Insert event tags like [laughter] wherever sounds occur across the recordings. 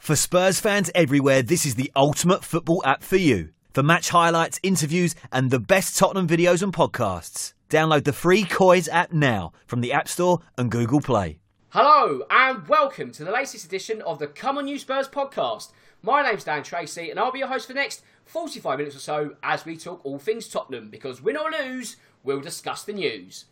For Spurs fans everywhere, this is the ultimate football app for you. For match highlights, interviews, and the best Tottenham videos and podcasts. Download the free Coys app now from the App Store and Google Play. Hello, and welcome to the latest edition of the Come On You Spurs podcast. My name's Dan Tracy, and I'll be your host for the next 45 minutes or so as we talk all things Tottenham, because win or lose, we'll discuss the news.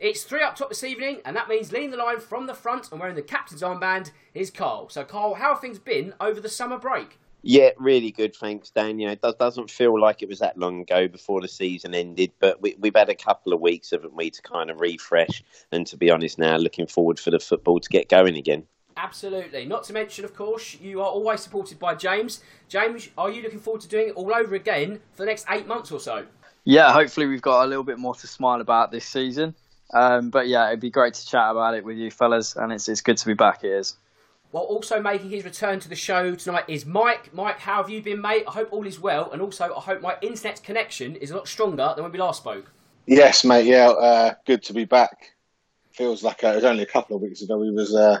It's three up top this evening, and that means leading the line from the front and wearing the captain's armband is Carl. So, Carl, how have things been over the summer break? Yeah, really good. Thanks, Dan. You know, it does, doesn't feel like it was that long ago before the season ended, but we, we've had a couple of weeks, haven't we, to kind of refresh. And to be honest, now looking forward for the football to get going again. Absolutely. Not to mention, of course, you are always supported by James. James, are you looking forward to doing it all over again for the next eight months or so? Yeah, hopefully we've got a little bit more to smile about this season. Um, but yeah, it'd be great to chat about it with you fellas, and it's it's good to be back. It is. Well, also making his return to the show tonight is Mike. Mike, how have you been, mate? I hope all is well, and also I hope my internet connection is a lot stronger than when we last spoke. Yes, mate. Yeah, uh, good to be back. Feels like uh, it was only a couple of weeks ago we was uh,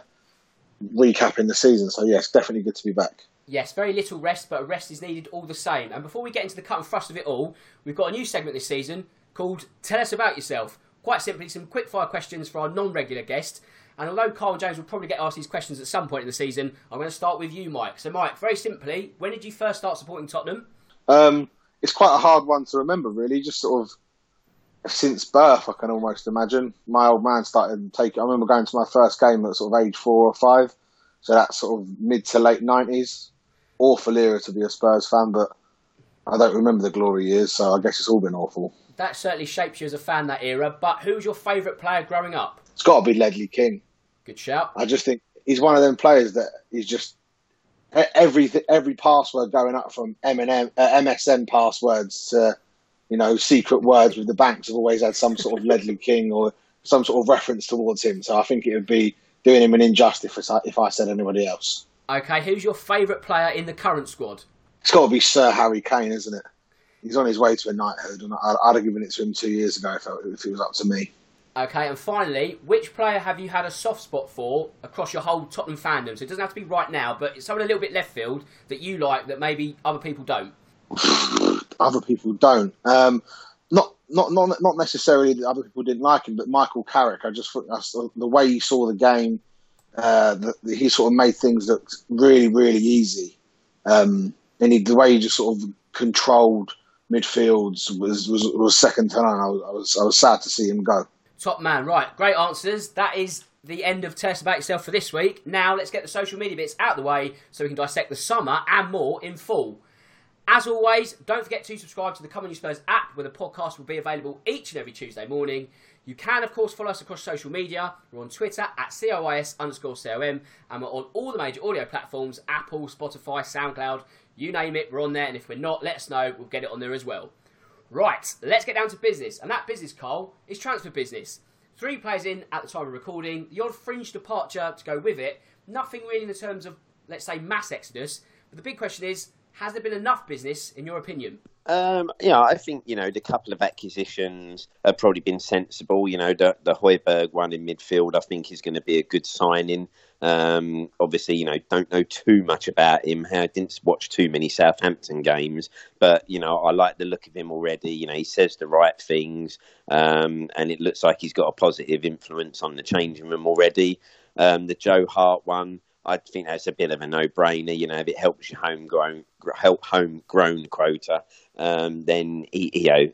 recapping the season, so yes, definitely good to be back. Yes, very little rest, but a rest is needed all the same. And before we get into the cut and thrust of it all, we've got a new segment this season called "Tell Us About Yourself." Quite simply, some quick fire questions for our non-regular guest. And although Carl James will probably get asked these questions at some point in the season, I'm going to start with you, Mike. So, Mike, very simply, when did you first start supporting Tottenham? Um, it's quite a hard one to remember, really. Just sort of since birth, I can almost imagine. My old man started taking. I remember going to my first game at sort of age four or five, so that's sort of mid to late nineties. Awful era to be a Spurs fan, but I don't remember the glory years, so I guess it's all been awful. That certainly shapes you as a fan that era. But who's your favourite player growing up? It's got to be Ledley King. Good shout. I just think he's one of them players that is just every every password going up from M&M, uh, MSN passwords to you know secret words with the banks have always had some sort of Ledley King or some sort of reference towards him. So I think it would be doing him an injustice if I, if I said anybody else. Okay, who's your favourite player in the current squad? It's got to be Sir Harry Kane, isn't it? He's on his way to a knighthood, and I'd, I'd have given it to him two years ago if, if it was up to me. Okay, and finally, which player have you had a soft spot for across your whole Tottenham fandom? So it doesn't have to be right now, but it's someone a little bit left field that you like that maybe other people don't. [sighs] other people don't. Um, not not not not necessarily that other people didn't like him, but Michael Carrick. I just thought the way he saw the game, uh, the, he sort of made things look really really easy, um, and he, the way he just sort of controlled midfields was was, was second to none. I was, I was I was sad to see him go. Top man, right? Great answers. That is the end of Test About Yourself for this week. Now let's get the social media bits out of the way so we can dissect the summer and more in full. As always, don't forget to subscribe to the Come On You Spurs app where the podcast will be available each and every Tuesday morning. You can, of course, follow us across social media. We're on Twitter at COYS underscore COM and we're on all the major audio platforms Apple, Spotify, SoundCloud, you name it, we're on there. And if we're not, let us know. We'll get it on there as well. Right, let's get down to business. And that business, Carl, is transfer business. Three players in at the time of recording, the odd fringe departure to go with it. Nothing really in the terms of, let's say, mass exodus. But the big question is, has there been enough business, in your opinion? Um, yeah, I think you know the couple of acquisitions have probably been sensible. You know, the the Højbjerg one in midfield, I think, is going to be a good signing. Um, obviously, you know, don't know too much about him. I didn't watch too many Southampton games, but you know, I like the look of him already. You know, he says the right things, um, and it looks like he's got a positive influence on the changing room already. Um, the Joe Hart one. I think that's a bit of a no-brainer. You know, if it helps your homegrown help homegrown quota, um, then he, you know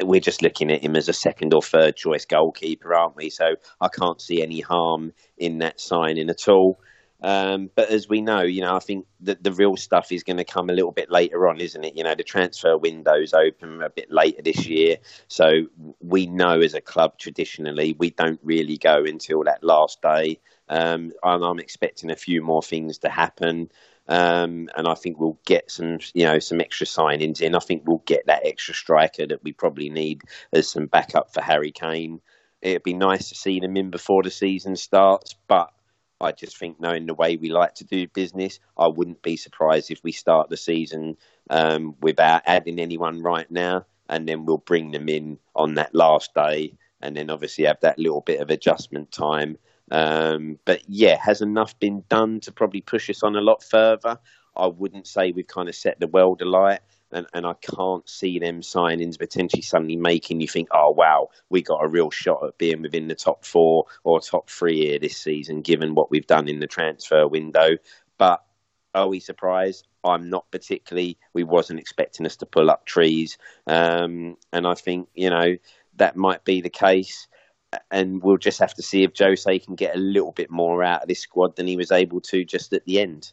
we're just looking at him as a second or third choice goalkeeper, aren't we? So I can't see any harm in that signing at all. Um, but as we know, you know, I think that the real stuff is going to come a little bit later on, isn't it? You know, the transfer window's open a bit later this year. So we know as a club traditionally, we don't really go until that last day. Um, and I'm expecting a few more things to happen. Um, and I think we'll get some, you know, some extra signings in. I think we'll get that extra striker that we probably need as some backup for Harry Kane. It'd be nice to see them in before the season starts, but I just think, knowing the way we like to do business, I wouldn't be surprised if we start the season um, without adding anyone right now, and then we'll bring them in on that last day, and then obviously have that little bit of adjustment time Um, but yeah, has enough been done to probably push us on a lot further? I wouldn't say we've kind of set the world alight. And, and I can't see them signings potentially suddenly making you think, oh wow, we got a real shot at being within the top four or top three here this season, given what we've done in the transfer window. But are we surprised? I'm not particularly. We wasn't expecting us to pull up trees, um, and I think you know that might be the case. And we'll just have to see if Jose can get a little bit more out of this squad than he was able to just at the end.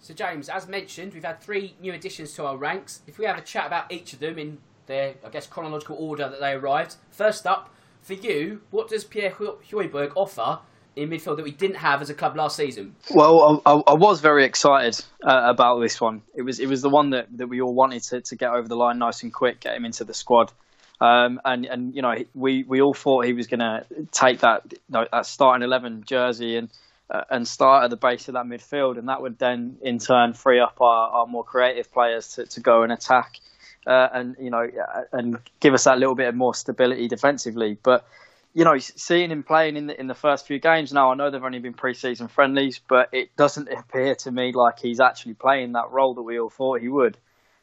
So, James, as mentioned, we've had three new additions to our ranks. If we have a chat about each of them in their, I guess, chronological order that they arrived. First up, for you, what does Pierre Højbjerg offer in midfield that we didn't have as a club last season? Well, I, I was very excited uh, about this one. It was it was the one that, that we all wanted to, to get over the line nice and quick, get him into the squad. Um, and and you know we, we all thought he was going to take that you know, that starting eleven jersey and uh, and start at the base of that midfield, and that would then in turn free up our, our more creative players to, to go and attack, uh, and you know and give us that little bit of more stability defensively. But you know, seeing him playing in the in the first few games now, I know they've only been pre-season friendlies, but it doesn't appear to me like he's actually playing that role that we all thought he would.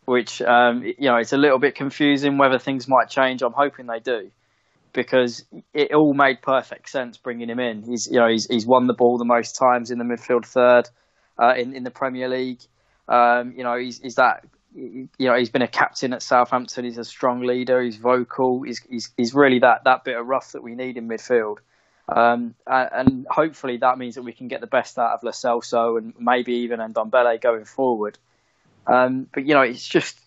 Which um, you know, it's a little bit confusing whether things might change. I'm hoping they do, because it all made perfect sense bringing him in. He's you know he's he's won the ball the most times in the midfield third uh, in in the Premier League. Um, you know, he's, he's that you know he's been a captain at Southampton. He's a strong leader. He's vocal. He's he's, he's really that that bit of rough that we need in midfield. Um, and hopefully that means that we can get the best out of Lo Celso and maybe even Ndombele going forward. Um, but you know, it's just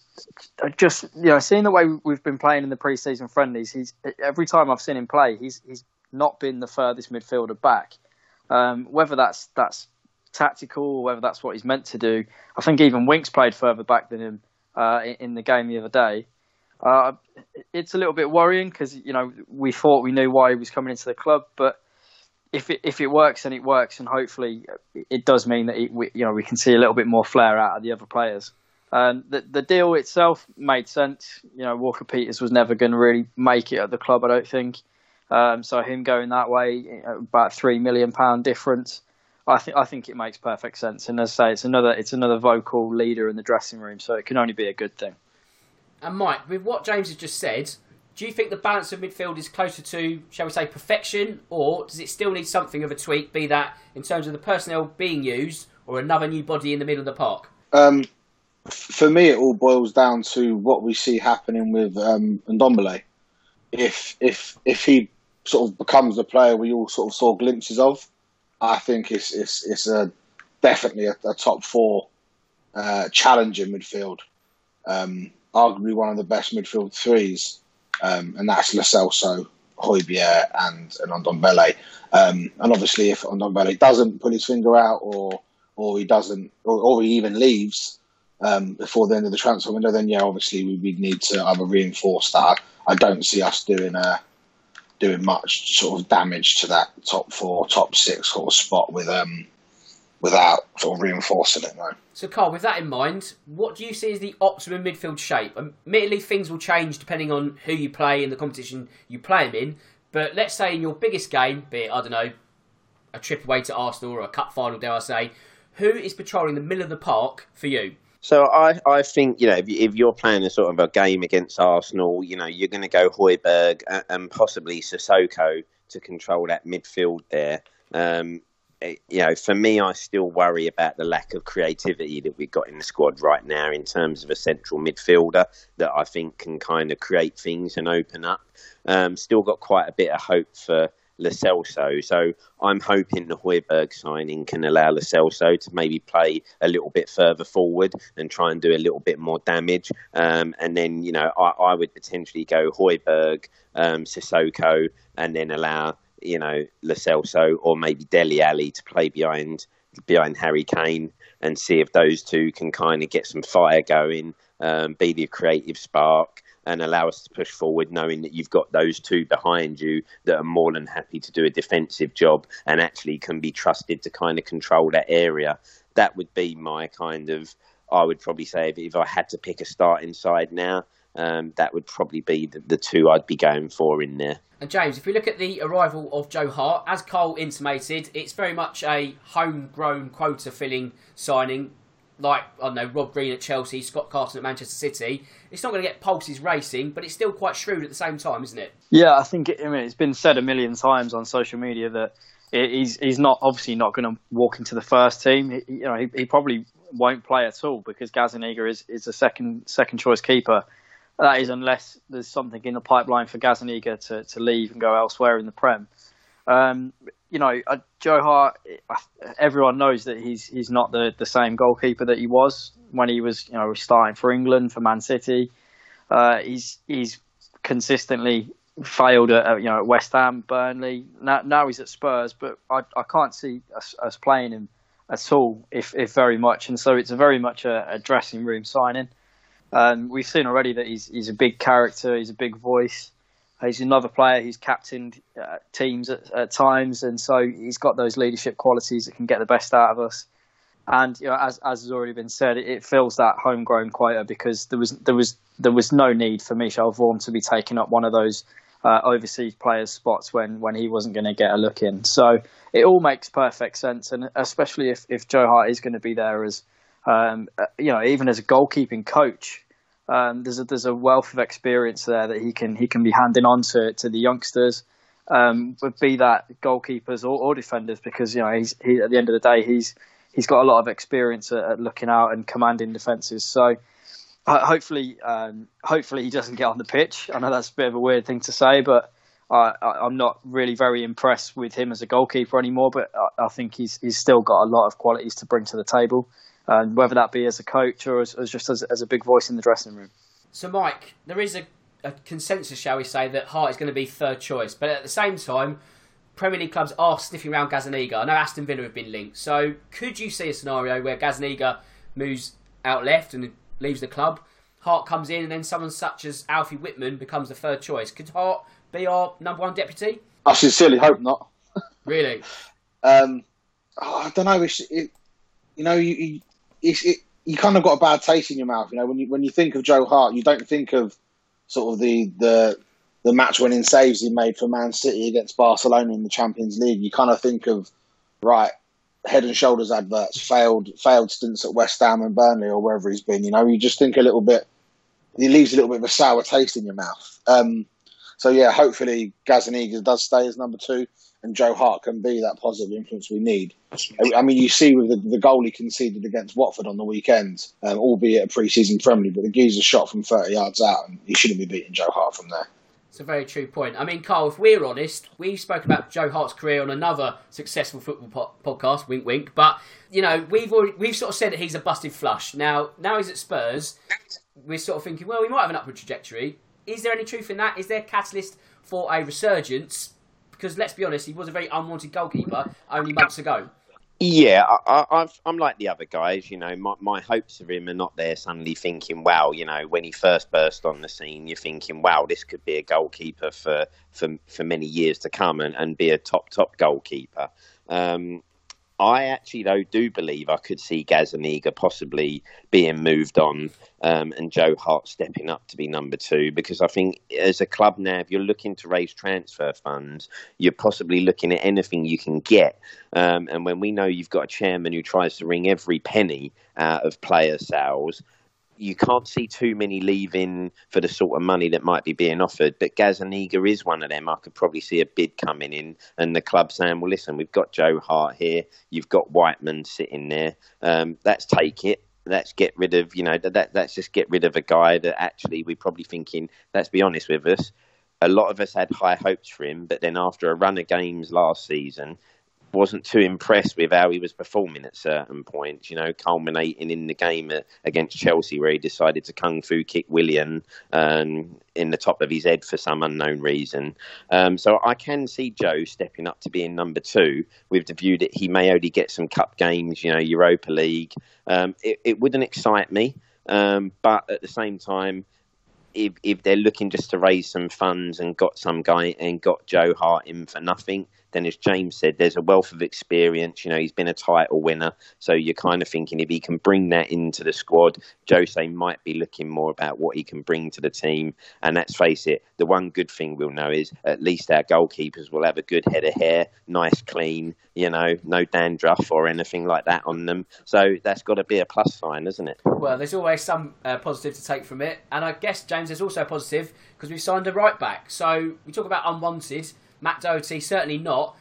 just you know seeing the way we've been playing in the pre-season friendlies. He's every time I've seen him play, he's he's not been the furthest midfielder back. Um, whether that's that's tactical or whether that's what he's meant to do. I think even Winks played further back than him uh, in the game the other day. Uh, it's a little bit worrying because you know we thought we knew why he was coming into the club, but if it if it works, then it works, and hopefully it does mean that it, we, you know we can see a little bit more flair out of the other players. Um, the the deal itself made sense. You know, Walker Peters was never going to really make it at the club, I don't think. Um, so him going that way, about three million pound difference. I think I think it makes perfect sense. And as I say, it's another it's another vocal leader in the dressing room, so it can only be a good thing. And Mike, with what James has just said, do you think the balance of midfield is closer to, shall we say, perfection, or does it still need something of a tweak? Be that in terms of the personnel being used, or another new body in the middle of the park? Um, for me, it all boils down to what we see happening with um, Ndombele. If if if he sort of becomes the player we all sort of saw glimpses of, I think it's it's it's a definitely a, a top four uh, in midfield. Um, arguably one of the best midfield threes, um, and that's Lo Celso, Højbjerg, and and Ndombele. Um, and obviously, if Ndombele doesn't put his finger out, or or he doesn't, or, or he even leaves um, before the end of the transfer window, then yeah, obviously we would need to either reinforce that. I don't see us doing a doing much sort of damage to that top four, top six sort of spot with um without sort of reinforcing it. No. So, Carl, with that in mind, what do you see as the optimum midfield shape? Admittedly, things will change depending on who you play and the competition you play them in. But let's say in your biggest game, be it I don't know, a trip away to Arsenal or a cup final, dare I say, who is patrolling the middle of the park for you? So I, I think you know if, if you're playing a sort of a game against Arsenal, you know you're going to go Højbjerg and, and possibly Sissoko to control that midfield there. Um, it, you know, for me, I still worry about the lack of creativity that we've got in the squad right now in terms of a central midfielder that I think can kind of create things and open up. Um, still got quite a bit of hope for Lo Celso. So I'm hoping the Højbjerg signing can allow Lo Celso to maybe play a little bit further forward and try and do a little bit more damage. Um, and then, you know, I, I would potentially go Højbjerg, um, Sissoko, and then allow, you know, Lo Celso or maybe Dele Alli to play behind behind Harry Kane and see if those two can kind of get some fire going, um, be the creative spark and allow us to push forward, knowing that you've got those two behind you that are more than happy to do a defensive job and actually can be trusted to kind of control that area. That would be my kind of. I would probably say if, if I had to pick a starting side now, um, that would probably be the, the two I'd be going for in there. And James, if we look at the arrival of Joe Hart, as Cole intimated, it's very much a homegrown quota filling signing. Like, I don't know, Rob Green at Chelsea, Scott Carson at Manchester City. It's not going to get pulses racing, but it's still quite shrewd at the same time, isn't it? Yeah, I think it, I mean, it's been said a million times on social media that he's he's not obviously not going to walk into the first team. He, you know, he, he probably won't play at all because Gazzaniga is, is a second second choice keeper that is unless there's something in the pipeline for Gazzaniga to, to leave and go elsewhere in the Prem. Um, you know, uh, Joe Hart. Everyone knows that he's he's not the, the same goalkeeper that he was when he was you know starting for England for Man City. Uh, he's he's consistently failed at you know at West Ham, Burnley. Now, now he's at Spurs, but I, I can't see us, us playing him at all, if if very much. And so it's a very much a, a dressing room signing. Um, we've seen already that he's he's a big character. He's a big voice. He's another player who's captained uh, teams at, at, times, and so he's got those leadership qualities that can get the best out of us. And you know, as as has already been said, it, it fills that homegrown quota because there was there was there was no need for Michel Vorm to be taking up one of those uh, overseas players' spots when when he wasn't going to get a look in. So it all makes perfect sense, and especially if if Joe Hart is going to be there as um, uh, you know, even as a goalkeeping coach, um, there's a there's a wealth of experience there that he can he can be handing on to, to the youngsters, um, be that goalkeepers or, or defenders, because you know he's he, at the end of the day he's he's got a lot of experience at, at looking out and commanding defenses. So uh, hopefully um, hopefully he doesn't get on the pitch. I know that's a bit of a weird thing to say, but I, am not really very impressed with him as a goalkeeper anymore. But I, I think he's he's still got a lot of qualities to bring to the table and whether that be as a coach or as, as just as, as, a big voice in the dressing room. So, Mike, there is a, a consensus, shall we say, that Hart is going to be third choice, but at the same time, Premier League clubs are sniffing around Gazzaniga. I know Aston Villa have been linked. So, could you see a scenario where Gazzaniga moves out left and leaves the club? Hart comes in, and then someone such as Alfie Whiteman becomes the third choice. Could Hart be our number one deputy? I sincerely hope not. Really? [laughs] um, oh, I don't know. It, you know, you, it's, it, you kind of got a bad taste in your mouth. You know, when you when you think of Joe Hart, you don't think of sort of the the the match winning saves he made for Man City against Barcelona in the Champions League. You kind of think of right head and shoulders adverts, failed failed stints at West Ham and Burnley or wherever he's been. You know, you just think a little bit. He leaves a little bit of a sour taste in your mouth. Um, so yeah, hopefully Gazzaniga does stay as number two and Joe Hart can be that positive influence we need. I mean, you see with the, the goal he conceded against Watford on the weekend, um, albeit a pre-season friendly, but the geezer shot from 30 yards out, and he shouldn't be beating Joe Hart from there. It's a very true point. I mean, Carl, if we're honest, we spoke about Joe Hart's career on another successful football po- podcast, wink, wink. But you know, we've already, we've sort of said that he's a busted flush. Now, now he's at Spurs. We're sort of thinking, well, we might have an upward trajectory. Is there any truth in that? Is there a catalyst for a resurgence? Because let's be honest, he was a very unwanted goalkeeper only months ago. Yeah, I, am like the other guys. You know, my, my hopes of him are not there. Suddenly thinking, wow, you know, when he first burst on the scene, you're thinking, wow, this could be a goalkeeper for for, for many years to come and, and be a top top goalkeeper. Um, I actually, though, do believe I could see Gazzaniga possibly being moved on um, and Joe Hart stepping up to be number two because I think as a club now, if you're looking to raise transfer funds, you're possibly looking at anything you can get. Um, and when we know you've got a chairman who tries to wring every penny out of player sales, you can't see too many leaving for the sort of money that might be being offered. But Gazzaniga is one of them. I could probably see a bid coming in, and the club saying, "Well, listen, we've got Joe Hart here. You've got Whiteman sitting there. Um, let's take it." Let's get rid of, you know, that. Let's just get rid of a guy that actually we're probably thinking. Let's be honest with us. A lot of us had high hopes for him, but then after a run of games last season, wasn't too impressed with how he was performing at certain points, you know, culminating in the game against Chelsea where he decided to kung fu kick Willian um, in the top of his head for some unknown reason. Um, so I can see Joe stepping up to being number two with the view that he may only get some cup games, you know, Europa League. Um, it, it, wouldn't excite me, um, but at the same time, if, if they're looking just to raise some funds and got some guy and got Joe Hart in for nothing, then as James said, there's a wealth of experience. You know, he's been a title winner, so you're kind of thinking if he can bring that into the squad, Jose might be looking more about what he can bring to the team. And let's face it, the one good thing we'll know is at least our goalkeepers will have a good head of hair, nice, clean. You know, no dandruff or anything like that on them. So that's got to be a plus sign, isn't it? Well, there's always some uh, positive to take from it, and I guess James there's also positive because we've signed a right back. So we talk about unwanted. Matt Doherty certainly not.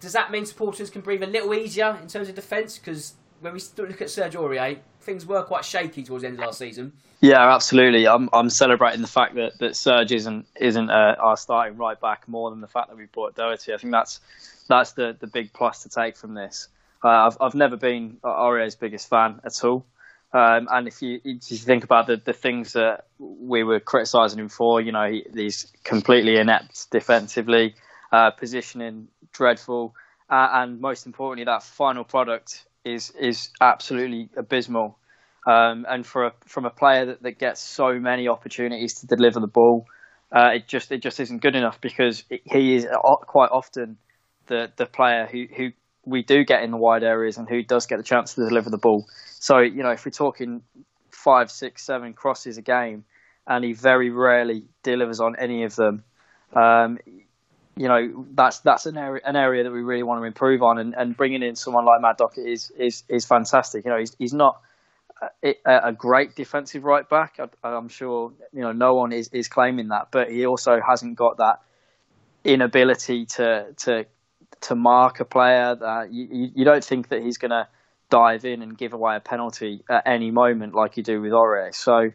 Does that mean supporters can breathe a little easier in terms of defence? Because when we look at Serge Aurier, things were quite shaky towards the end of last season. Yeah, absolutely. I'm I'm celebrating the fact that, that Serge isn't isn't uh, our starting right back more than the fact that we brought Doherty. I think that's that's the, the big plus to take from this. Uh, I've I've never been Aurier's biggest fan at all. Um, and if you, if you think about the, the things that we were criticising him for, you know, he, he's completely inept defensively, uh, positioning dreadful, uh, and most importantly, that final product is is absolutely abysmal. Um, and for a, from a player that, that gets so many opportunities to deliver the ball, uh, it just it just isn't good enough because it, he is quite often the the player who, who we do get in the wide areas and who does get the chance to deliver the ball. So you know if we're talking five, six, seven crosses a game, and he very rarely delivers on any of them. Um, you know that's that's an area an area that we really want to improve on, and, and bringing in someone like Matt Doherty is is is fantastic. You know he's he's not a, a great defensive right back. I, I'm sure you know no one is, is claiming that, but he also hasn't got that inability to to to mark a player that you, you don't think that he's going to dive in and give away a penalty at any moment like you do with Aurier. So,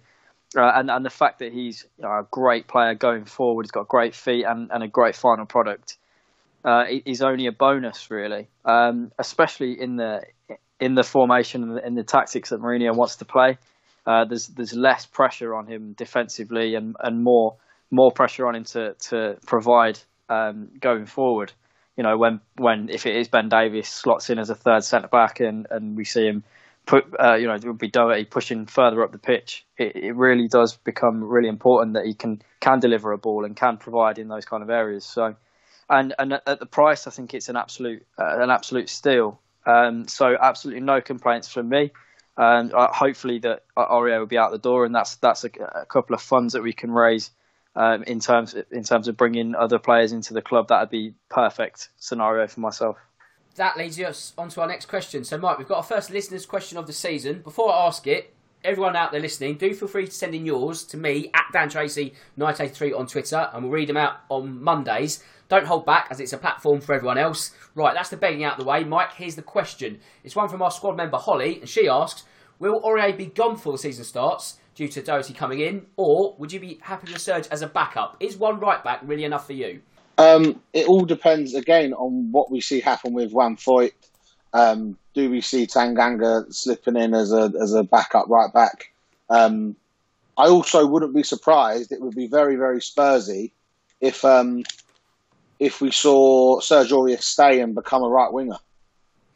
uh, and and the fact that he's a great player going forward, he's got great feet and, and a great final product, uh, is only a bonus really, um, especially in the in the formation and in the tactics that Mourinho wants to play. Uh, there's there's less pressure on him defensively and, and more more pressure on him to to provide um, going forward you know, when when if it is Ben Davies slots in as a third centre back and, and we see him put, uh, you know, it would be Doherty pushing further up the pitch. It, it really does become really important that he can can deliver a ball and can provide in those kind of areas. So, and and at the price, I think it's an absolute uh, an absolute steal. Um, so absolutely no complaints from me. Um, uh, hopefully that Aurier will be out the door, and that's that's a, a couple of funds that we can raise um, in terms in terms of bringing other players into the club. That would be perfect scenario for myself. That leads us on to our next question. So, Mike, we've got our first listeners' question of the season. Before I ask it, everyone out there listening, do feel free to send in yours to me at Dan Tracy 983 on Twitter, and we'll read them out on Mondays. Don't hold back, as it's a platform for everyone else. Right, that's the begging out of the way. Mike, here's the question. It's one from our squad member Holly, and she asks, "Will Aurier be gone before the season starts?" due to Doherty coming in, or would you be happy with Serge as a backup? Is one right back really enough for you? Um, it all depends again on what we see happen with Juan Foyth. Um, do we see Tanganga slipping in as a as a backup right back? Um, I also wouldn't be surprised. It would be very very Spursy if um, if we saw Serge Aurier stay and become a right winger.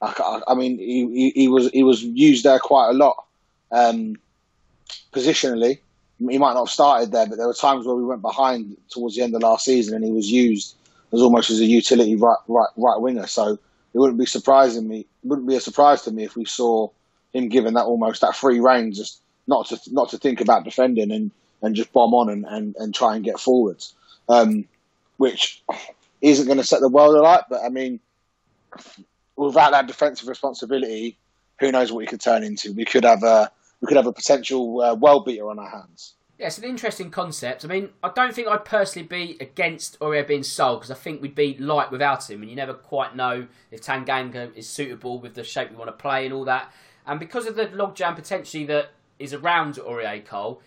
I, I mean, he, he, he, was he was used there quite a lot. Um, positionally. He might not have started there, but there were times where we went behind towards the end of last season, and he was used as almost as a utility right right right winger. So it wouldn't be surprising me. Wouldn't be a surprise to me if we saw him given that almost that free rein, just not to not to think about defending and, and just bomb on and, and, and try and get forwards, um, which isn't going to set the world alight. But I mean, without that defensive responsibility, who knows what we could turn into? We could have a we could have a potential uh, well beater on our hands. Yeah, it's an interesting concept. I mean, I don't think I'd personally be against Aurier being sold because I think we'd be light without him, and you never quite know if Tanganga is suitable with the shape we want to play and all that. And because of the logjam potentially that is around Aurier Cole,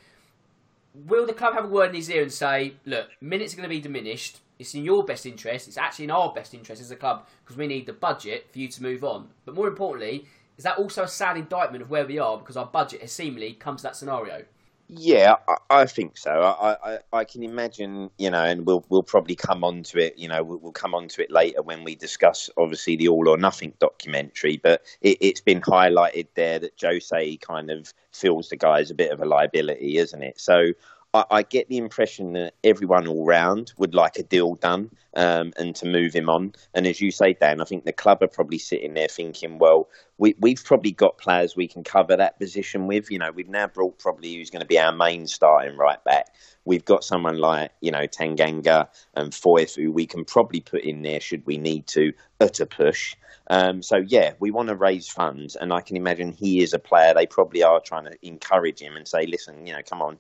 will the club have a word in his ear and say, look, minutes are going to be diminished. It's in your best interest. It's actually in our best interest as a club because we need the budget for you to move on. But more importantly, is that also a sad indictment of where we are because our budget has seemingly come to that scenario? Yeah, I, I think so. I, I, I, can imagine, you know, and we'll we'll probably come on to it. You know, we'll, we'll come on to it later when we discuss, obviously, the All or Nothing documentary. But it, has been highlighted there that Jose kind of feels the guy as a bit of a liability, isn't it? So I, I get the impression that everyone all round would like a deal done um, and to move him on. And as you say, Dan, I think the club are probably sitting there thinking, well, we, we've probably got players we can cover that position with. You know, we've now brought probably who's going to be our main starting right back. We've got someone like, you know, Tanganga and Foyth who we can probably put in there should we need to at a push. Um, so yeah, we want to raise funds, and I can imagine he is a player. They probably are trying to encourage him and say, listen, you know, come on,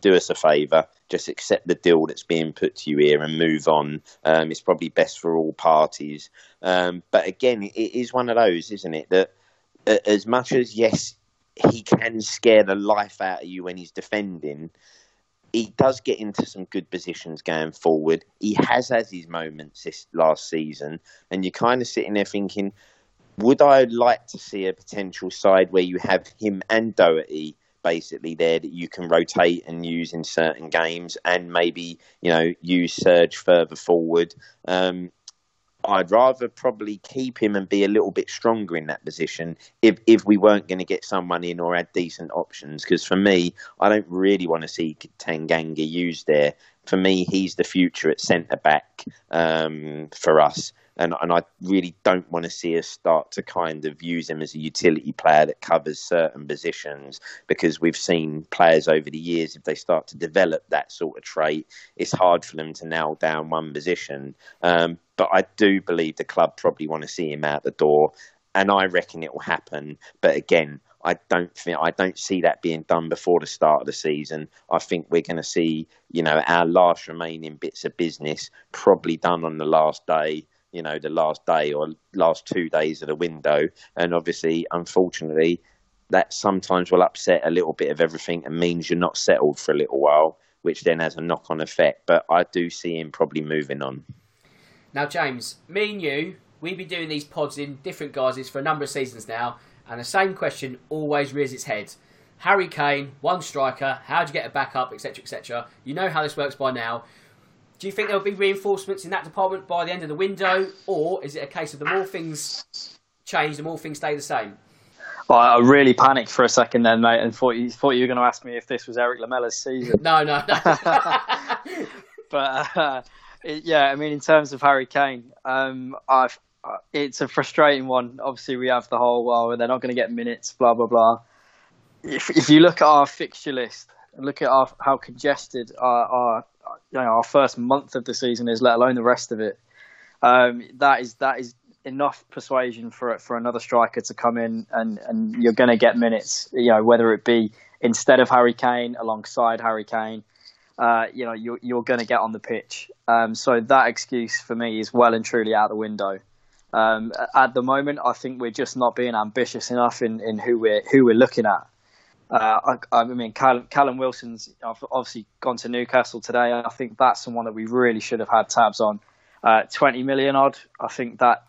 do us a favour, just accept the deal that's being put to you here and move on. Um, it's probably best for all parties. Um, but again, it is one of those, isn't it? That as much as yes, he can scare the life out of you when he's defending he does get into some good positions going forward. He has had his moments this last season, and you're kind of sitting there thinking, would I like to see a potential side where you have him and Doherty basically there that you can rotate and use in certain games, and maybe you know use Serge further forward. Um, I'd rather probably keep him and be a little bit stronger in that position if if we weren't going to get someone in or had decent options. Because for me, I don't really want to see Tanganga used there. For me, he's the future at centre back um, for us and and I really don't want to see us start to kind of use him as a utility player that covers certain positions because we've seen players over the years if they start to develop that sort of trait, it's hard for them to nail down one position. Um, but I do believe the club probably want to see him out the door, and I reckon it will happen. But again. I don't think I don't see that being done before the start of the season. I think we're going to see, you know, our last remaining bits of business probably done on the last day you know, the last day or last two days of the window. And obviously, unfortunately, that sometimes will upset a little bit of everything and means you're not settled for a little while, which then has a knock on effect. But I do see him probably moving on. Now, James, me and you, we've been doing these pods in different guises for a number of seasons now, and the same question always rears its head. Harry Kane, one striker, how do you get a backup, etc., etc. You know how this works by now. Do you think there'll be reinforcements in that department by the end of the window, or is it a case of the more things change, the more things stay the same? Well, I really panicked for a second then, mate, and thought you thought you were going to ask me if this was Eric Lamela's season. no, no, no. [laughs] but uh, it, yeah, I mean, in terms of Harry Kane, um, I've, uh, it's a frustrating one. Obviously, we have the whole well, they're not going to get minutes, blah blah blah. If if you look at our fixture list look at our, how congested our, our you know, our first month of the season is, let alone the rest of it. Um, that is that is enough persuasion for for another striker to come in and and you're going to get minutes. You know, whether it be instead of Harry Kane, alongside Harry Kane. Uh, you know, you're, you're going to get on the pitch. Um, so that excuse for me is well and truly out the window. Um, at the moment, I think we're just not being ambitious enough in, in who we're who we're looking at. Uh, I, I, mean, Callum, Callum, Wilson's obviously gone to Newcastle today. I think that's someone that we really should have had tabs on. Uh, Twenty million odd. I think that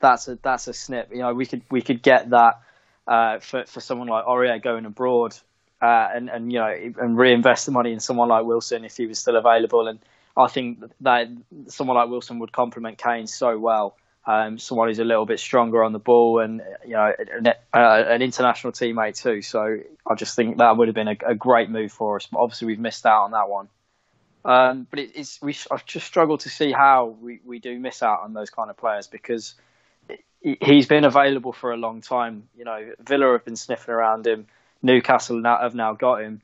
that's a that's a snip. You know, we could we could get that uh, for for someone like Aurier going abroad, uh, and and you know and reinvest the money in someone like Wilson if he was still available. And I think that someone like Wilson would complement Kane so well um, someone who's a little bit stronger on the ball, and you know, an, uh, an, international teammate too. So I just think that would have been a, a great move for us. But obviously, we've missed out on that one. Um, but it, it's we I just struggle to see how we, we do miss out on those kind of players because he's been available for a long time. You know, Villa have been sniffing around him. Newcastle now, have now got him.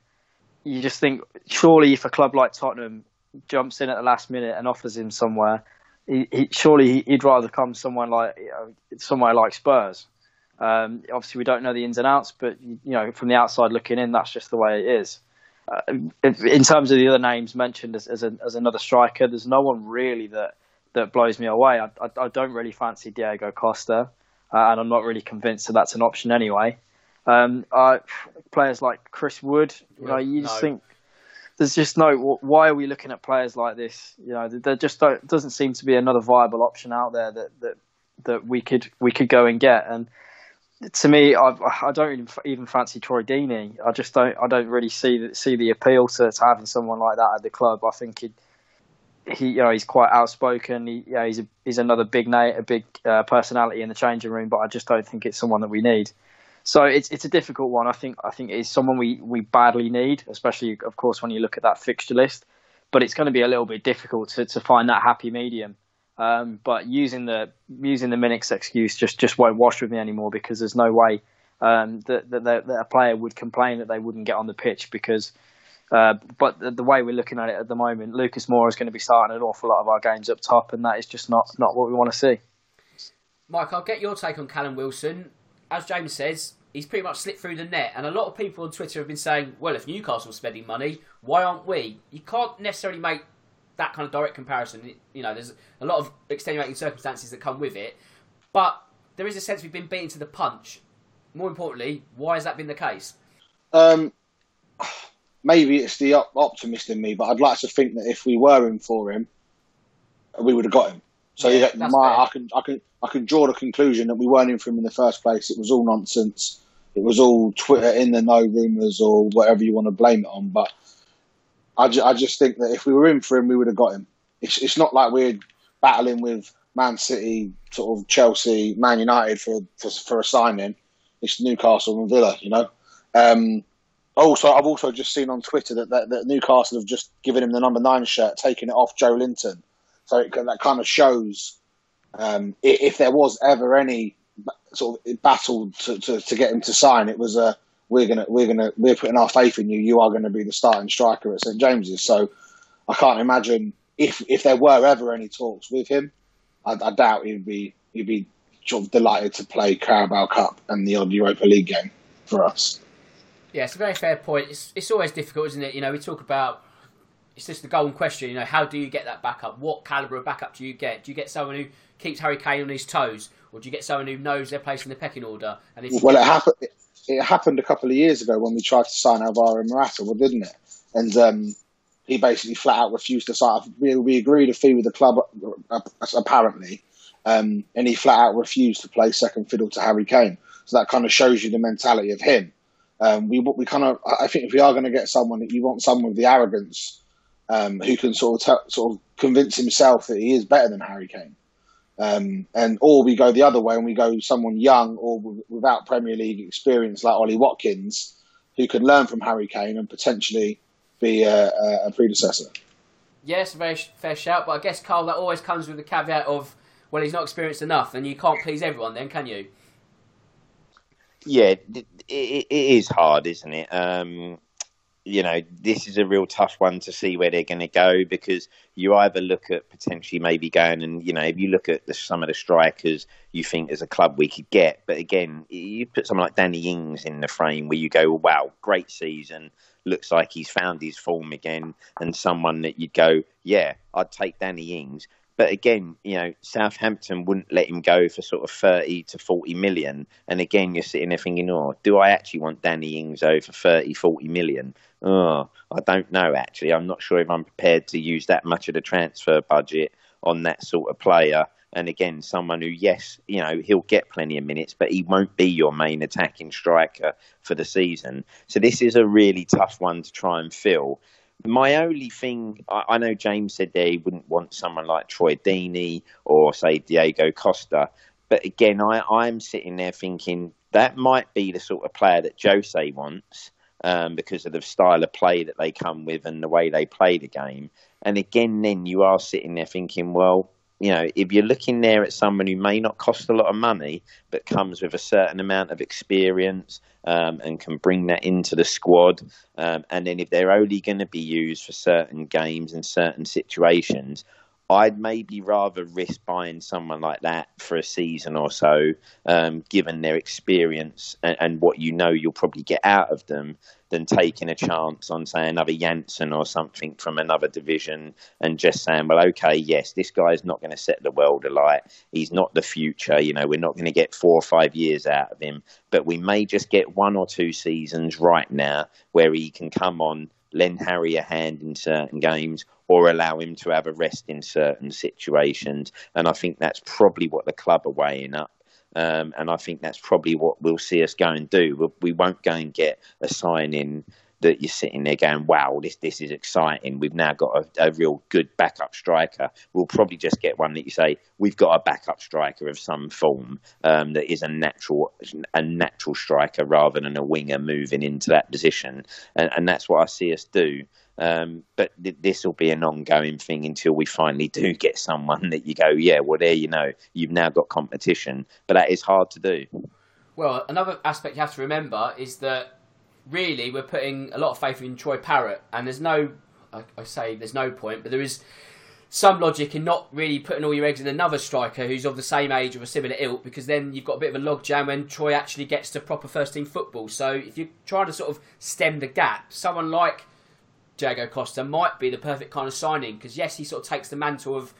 You just think surely if a club like Tottenham jumps in at the last minute and offers him somewhere he, he, surely he'd rather come someone like you know, somewhere like Spurs. Um, obviously, we don't know the ins and outs, but you know, from the outside looking in, that's just the way it is. Uh, in terms of the other names mentioned as, as, a, as, another striker, there's no one really that, that blows me away. I, I, I don't really fancy Diego Costa, uh, and I'm not really convinced that that's an option anyway. Um, players like Chris Wood, you know, you just no. think there's just no. Why are we looking at players like this? You know, there just doesn't seem to be another viable option out there that that that we could we could go and get. And to me, I've, I do not even fancy Troy Deeney. I just don't. I don't really see the, see the appeal to, to having someone like that at the club. I think he, he you know, he's quite outspoken. He, yeah, he's a, he's another big name, a big uh, personality in the changing room. But I just don't think it's someone that we need. So it's it's a difficult one. I think I think it's someone we, we badly need, especially of course when you look at that fixture list. But it's going to be a little bit difficult to, to find that happy medium. Um, but using the using the minutes excuse just, just won't wash with me anymore because there's no way um, that, that, that, a player would complain that they wouldn't get on the pitch because. Uh, but the, the, way we're looking at it at the moment, Lucas Moura is going to be starting an awful lot of our games up top, and that is just not, not what we want to see. Mike, I'll get your take on Callum Wilson. As James says, he's pretty much slipped through the net, and a lot of people on Twitter have been saying, "Well, if Newcastle's spending money, why aren't we?" You can't necessarily make that kind of direct comparison. You know, there's a lot of extenuating circumstances that come with it, but there is a sense we've been beaten to the punch. More importantly, why has that been the case? Um, maybe it's the op- optimist in me, but I'd like to think that if we were in for him, we would have got him. So yeah, yeah my, I can I can I can draw the conclusion that we weren't in for him in the first place. It was all nonsense. It was all Twitter in the know rumours or whatever you want to blame it on. But I, ju- I just think that if we were in for him, we would have got him. It's, it's not like we're battling with Man City, sort of Chelsea, Man United for for, for a signing. It's Newcastle and Villa, you know. Um, also, I've also just seen on Twitter that, that, that, Newcastle have just given him the number nine shirt, taking it off Joelinton. So it, that kind of shows um, if there was ever any sort of battle to, to, to, get him to sign, it was a we're gonna we're gonna we're putting our faith in you. You are going to be the starting striker at St James's. So I can't imagine if if there were ever any talks with him, I, I doubt he'd be he'd be sort of delighted to play Carabao Cup and the odd Europa League game for us. Yeah, it's a very fair point. It's it's always difficult, isn't it? You know, we talk about it's just the golden question. You know, how do you get that backup? What caliber of backup do you get? Do you get someone who keeps Harry Kane on his toes, or do you get someone who knows their place in the pecking order? And if well, it happened. It happened a couple of years ago when we tried to sign Alvaro Morata, well, didn't it? And um, he basically flat out refused to sign. We, we agreed a fee with the club, uh, apparently, um, and he flat out refused to play second fiddle to Harry Kane. So that kind of shows you the mentality of him. Um, we we kind of I think if we are going to get someone, you want someone with the arrogance um, who can sort of t- sort of convince himself that he is better than Harry Kane. Um, and or we go the other way and we go someone young or w- without Premier League experience like Ollie Watkins, who can learn from Harry Kane and potentially be a, a predecessor. Yes, very very fair shout. But I guess Carl, that always comes with the caveat of well, he's not experienced enough, and you can't please everyone. Then can you? Yeah, it, it is hard, isn't it? Um, you know, this is a real tough one to see where they're going to go because you either look at potentially maybe going and, you know, if you look at the, some of the strikers you think as a club we could get. But again, you put someone like Danny Ings in the frame where you go, oh, wow, great season. Looks like he's found his form again. And someone that you'd go, yeah, I'd take Danny Ings. But again, you know, Southampton wouldn't let him go for sort of 30 to 40 million. And again, you're sitting there thinking, oh, do I actually want Danny Ings over 30, 40 million? Oh, I don't know, actually. I'm not sure if I'm prepared to use that much of the transfer budget on that sort of player. And again, someone who, yes, you know, he'll get plenty of minutes, but he won't be your main attacking striker for the season. So this is a really tough one to try and fill. My only thing, I, I know James said there he wouldn't want someone like Troy Deeney or, say, Diego Costa. But again, I, I'm sitting there thinking that might be the sort of player that Jose wants um, because of the style of play that they come with and the way they play the game. And again, then you are sitting there thinking, well, you know, if you're looking there at someone who may not cost a lot of money, but comes with a certain amount of experience um, and can bring that into the squad, um, and then if they're only going to be used for certain games and certain situations, I'd maybe rather risk buying someone like that for a season or so, um, given their experience and, and, what you know you'll probably get out of them, than taking a chance on, say, another Janssen or something from another division and just saying, well, okay, yes, this guy's not going to set the world alight. He's not the future. You know, we're not going to get four or five years out of him, but we may just get one or two seasons right now where he can come on lend Harry a hand in certain games or allow him to have a rest in certain situations. And I think that's probably what the club are weighing up. Um, and I think that's probably what we'll see us go and do. We won't go and get a sign in that you're sitting there going, "Wow, this this is exciting. We've now got a, a real good backup striker." We'll probably just get one that you say we've got a backup striker of some form um, that is a natural a natural striker rather than a winger moving into that position, and, and that's what I see us do. Um, but th- this will be an ongoing thing until we finally do [laughs] get someone that you go, yeah, well, there you know, you've now got competition. But that is hard to do. Well, another aspect you have to remember is that really we're putting a lot of faith in Troy Parrott, and there's no, I, I say there's no point, but there is some logic in not really putting all your eggs in another striker who's of the same age or a similar ilk, because then you've got a bit of a logjam when Troy actually gets to proper first team football. So if you're trying to sort of stem the gap, someone like Diego Costa might be the perfect kind of signing because yes, he sort of takes the mantle of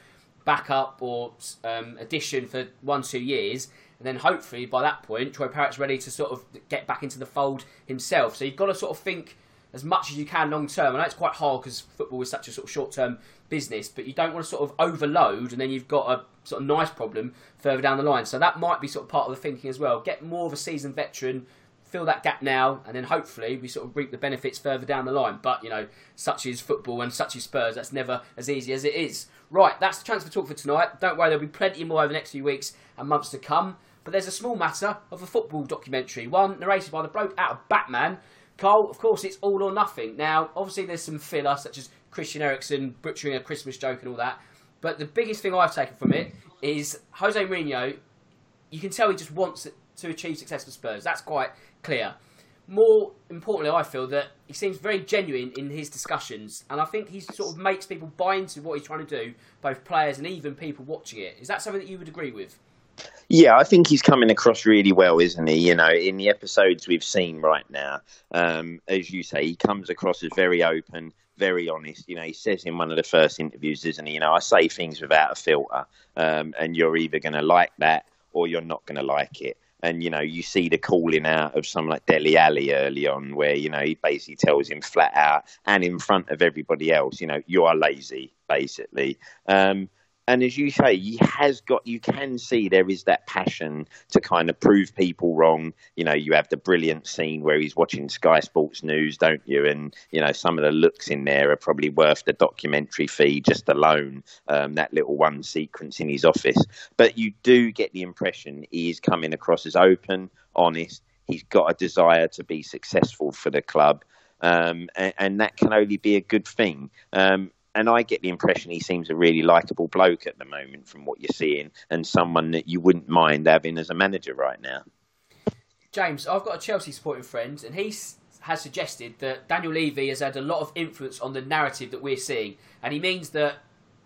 backup or um, addition for one two years, and then hopefully by that point, Troy Parrott's ready to sort of get back into the fold himself. So you've got to sort of think as much as you can long term. I know it's quite hard because football is such a sort of short term business, but you don't want to sort of overload and then you've got a sort of nice problem further down the line. So that might be sort of part of the thinking as well. Get more of a seasoned veteran fill that gap now, and then hopefully we sort of reap the benefits further down the line. But you know, such is football and such is Spurs. That's never as easy as it is. Right, that's the transfer talk for tonight. Don't worry, there'll be plenty more over the next few weeks and months to come. But there's a small matter of a football documentary, one narrated by the bloke out of Batman. Cole, of course, it's all or nothing. Now, obviously, there's some filler, such as Christian Eriksen butchering a Christmas joke and all that. But the biggest thing I've taken from it is Jose Mourinho. You can tell he just wants to achieve success for Spurs. That's quite clear. More importantly, I feel that he seems very genuine in his discussions, and I think he sort of makes people buy into what he's trying to do, both players and even people watching it. Is that something that you would agree with? Yeah, I think he's coming across really well, isn't he? You know, in the episodes we've seen right now, um, as you say, he comes across as very open, very honest. You know, he says in one of the first interviews, isn't he? You know, I say things without a filter, um, and you're either going to like that or you're not going to like it and you know you see the calling out of someone like Dele Alli early on, where you know he basically tells him flat out and in front of everybody else, you know, you are lazy, basically. Um, and as you say, he has got. You can see there is that passion to kind of prove people wrong. You know, you have the brilliant scene where he's watching Sky Sports News, don't you? And you know, some of the looks in there are probably worth the documentary fee just alone. Um, that little one sequence in his office, but you do get the impression he is coming across as open, honest. He's got a desire to be successful for the club. Um, and, and, that can only be a good thing. Um, and I get the impression he seems a really likable bloke at the moment from what you're seeing, and someone that you wouldn't mind having as a manager right now. James, I've got a Chelsea supporting friend, and he has suggested that Daniel Levy has had a lot of influence on the narrative that we're seeing, and he means that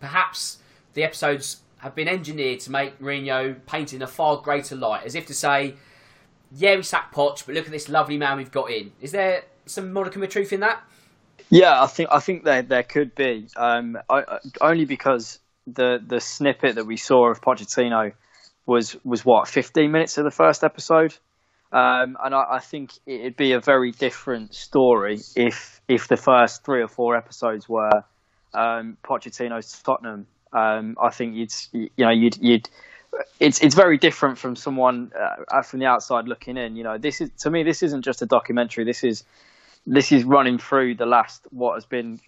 perhaps the episodes have been engineered to make Mourinho paint in a far greater light, as if to say, "Yeah, we sacked Poch, but look at this lovely man we've got in." Is there some modicum of truth in that? Yeah, I think I think there there could be um, I, only because the the snippet that we saw of Pochettino was was what 15 minutes of the first episode, um, and I, I, think it'd be a very different story if if the first three or four episodes were um, Pochettino's Tottenham. Um, I think you'd you know you'd you'd it's it's very different from someone uh, from the outside looking in. You know, this is to me this isn't just a documentary. This is this is running through the last what has been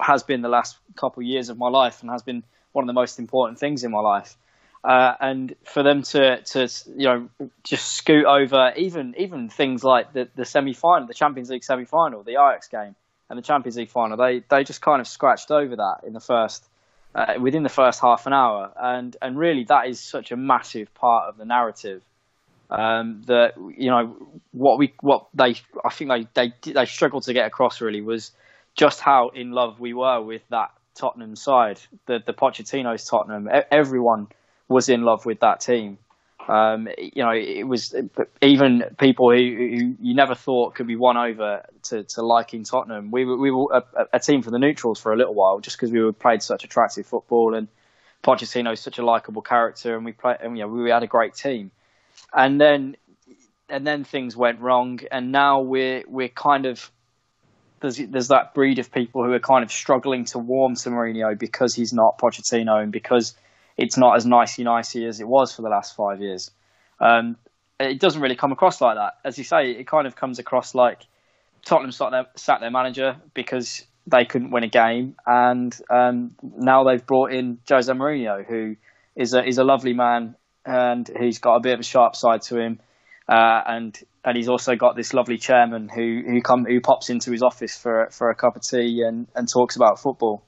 has been the last couple of years of my life and has been one of the most important things in my life. Uh, and for them to to you know just scoot over even even things like the the semi final, the Champions League semi final, the Ajax game, and the Champions League final, they they just kind of scratched over that in the first uh, within the first half an hour, and and really that is such a massive part of the narrative um, that you know what we what they I think they they they struggled to get across really was just how in love we were with that Tottenham side, the the Pochettino's Tottenham. Everyone was in love with that team. Um, you know, it was even people who, who, you never thought could be won over to, to liking Tottenham. We were, we were a, a team for the neutrals for a little while, just because we were played such attractive football and Pochettino is such a likable character, and we played, and you know, we had a great team and then and then things went wrong, and now we're we're kind of there's there's that breed of people who are kind of struggling to warm to Mourinho because he's not Pochettino and because it's not as nicey nicey as it was for the last five years. Um, it doesn't really come across like that, as you say. It kind of comes across like Tottenham sat their, sat their manager because they couldn't win a game, and um, now they've brought in Jose Mourinho, who is a is a lovely man, and he's got a bit of a sharp side to him, uh, and and he's also got this lovely chairman who who come who pops into his office for for a cup of tea and, and talks about football.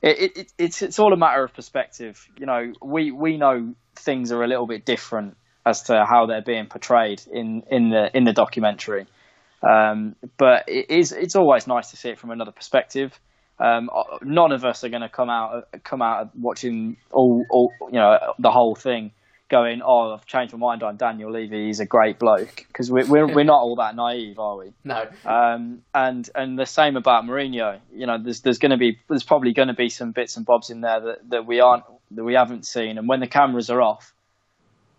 It, it, it's it's all a matter of perspective. You know, we we know things are a little bit different as to how they're being portrayed in in the in the documentary. Um, but it is it's always nice to see it from another perspective. Um, none of us are going to come out come out watching all, all you know the whole thing going, oh, I've changed my mind on Daniel Levy. He's a great bloke because we're, we're we're not all that naive, are we? No. Um, and and the same about Mourinho. You know, there's there's going to be there's probably going to be some bits and bobs in there that, that we aren't that we haven't seen. And when the cameras are off,